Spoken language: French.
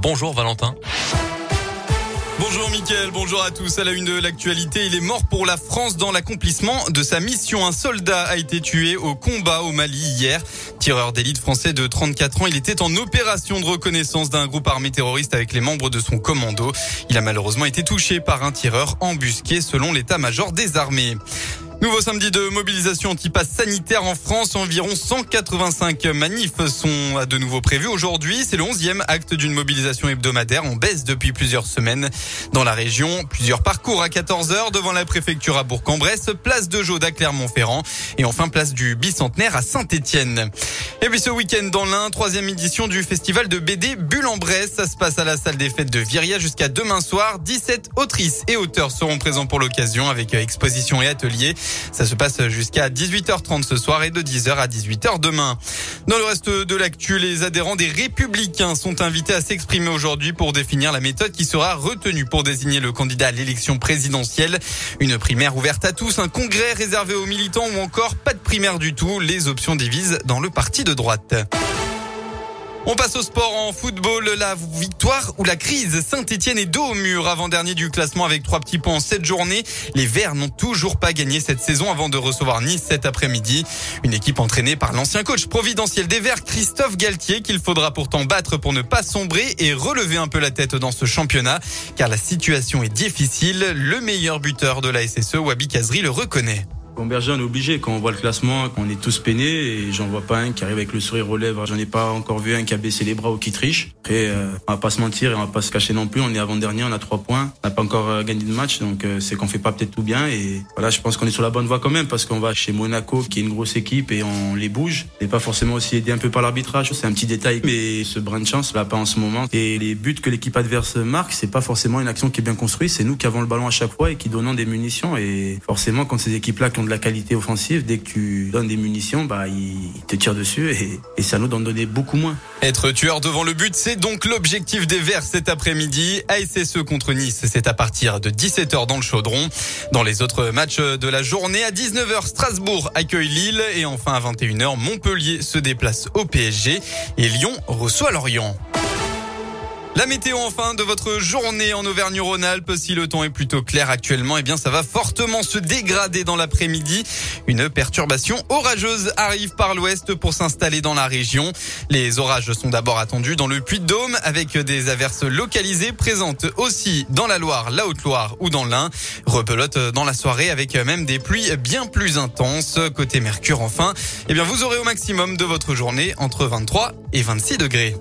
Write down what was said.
Bonjour Valentin. Bonjour Mickaël, bonjour à tous. À la une de l'actualité, il est mort pour la France dans l'accomplissement de sa mission. Un soldat a été tué au combat au Mali hier. Tireur d'élite français de 34 ans, il était en opération de reconnaissance d'un groupe armé terroriste avec les membres de son commando. Il a malheureusement été touché par un tireur embusqué selon l'état-major des armées. Nouveau samedi de mobilisation anti-pass sanitaire en France. Environ 185 manifs sont de nouveau prévus aujourd'hui. C'est le 11e acte d'une mobilisation hebdomadaire en baisse depuis plusieurs semaines. Dans la région, plusieurs parcours à 14 heures devant la préfecture à Bourg-en-Bresse, place de Jaude à Clermont-Ferrand et enfin place du bicentenaire à Saint-Étienne. Et puis ce week-end dans l'Ain, troisième édition du festival de BD Bulle en Bresse. Ça se passe à la salle des fêtes de Viria jusqu'à demain soir. 17 autrices et auteurs seront présents pour l'occasion avec exposition et ateliers. Ça se passe jusqu'à 18h30 ce soir et de 10h à 18h demain. Dans le reste de l'actu, les adhérents des Républicains sont invités à s'exprimer aujourd'hui pour définir la méthode qui sera retenue pour désigner le candidat à l'élection présidentielle. Une primaire ouverte à tous, un congrès réservé aux militants ou encore pas de primaire du tout. Les options divisent dans le parti de droite. On passe au sport en football. La victoire ou la crise. Saint-Etienne est dos au mur avant-dernier du classement avec trois petits points en sept journées. Les Verts n'ont toujours pas gagné cette saison avant de recevoir Nice cet après-midi. Une équipe entraînée par l'ancien coach providentiel des Verts, Christophe Galtier, qu'il faudra pourtant battre pour ne pas sombrer et relever un peu la tête dans ce championnat. Car la situation est difficile. Le meilleur buteur de la SSE, Wabi Kazri, le reconnaît. Berger, on est obligé. Quand on voit le classement, qu'on est tous peinés, et j'en vois pas un qui arrive avec le sourire aux lèvres. J'en ai pas encore vu un qui a baissé les bras ou qui triche. Après, euh, on va pas se mentir et on va pas se cacher non plus. On est avant-dernier, on a trois points. On n'a pas encore euh, gagné de match, donc euh, c'est qu'on fait pas peut-être tout bien. Et voilà, je pense qu'on est sur la bonne voie quand même, parce qu'on va chez Monaco, qui est une grosse équipe, et on les bouge. Et pas forcément aussi aidé un peu par l'arbitrage. C'est un petit détail, mais ce brin de chance, là, pas en ce moment. Et les buts que l'équipe adverse marque, c'est pas forcément une action qui est bien construite. C'est nous qui avons le ballon à chaque fois et qui donnons des munitions. Et forcément, quand ces équipes-là de la qualité offensive, dès que tu donnes des munitions, bah, ils te tirent dessus et, ça nous d'en donner beaucoup moins. Être tueur devant le but, c'est donc l'objectif des Verts cet après-midi. ASSE contre Nice, c'est à partir de 17h dans le Chaudron. Dans les autres matchs de la journée, à 19h, Strasbourg accueille Lille et enfin à 21h, Montpellier se déplace au PSG et Lyon reçoit Lorient. La météo enfin de votre journée en Auvergne-Rhône-Alpes. Si le temps est plutôt clair actuellement, eh bien ça va fortement se dégrader dans l'après-midi. Une perturbation orageuse arrive par l'ouest pour s'installer dans la région. Les orages sont d'abord attendus dans le Puy-de-Dôme avec des averses localisées présentes aussi dans la Loire, la Haute-Loire ou dans l'Ain. Repelote dans la soirée avec même des pluies bien plus intenses. Côté Mercure enfin, eh bien vous aurez au maximum de votre journée entre 23 et 26 degrés.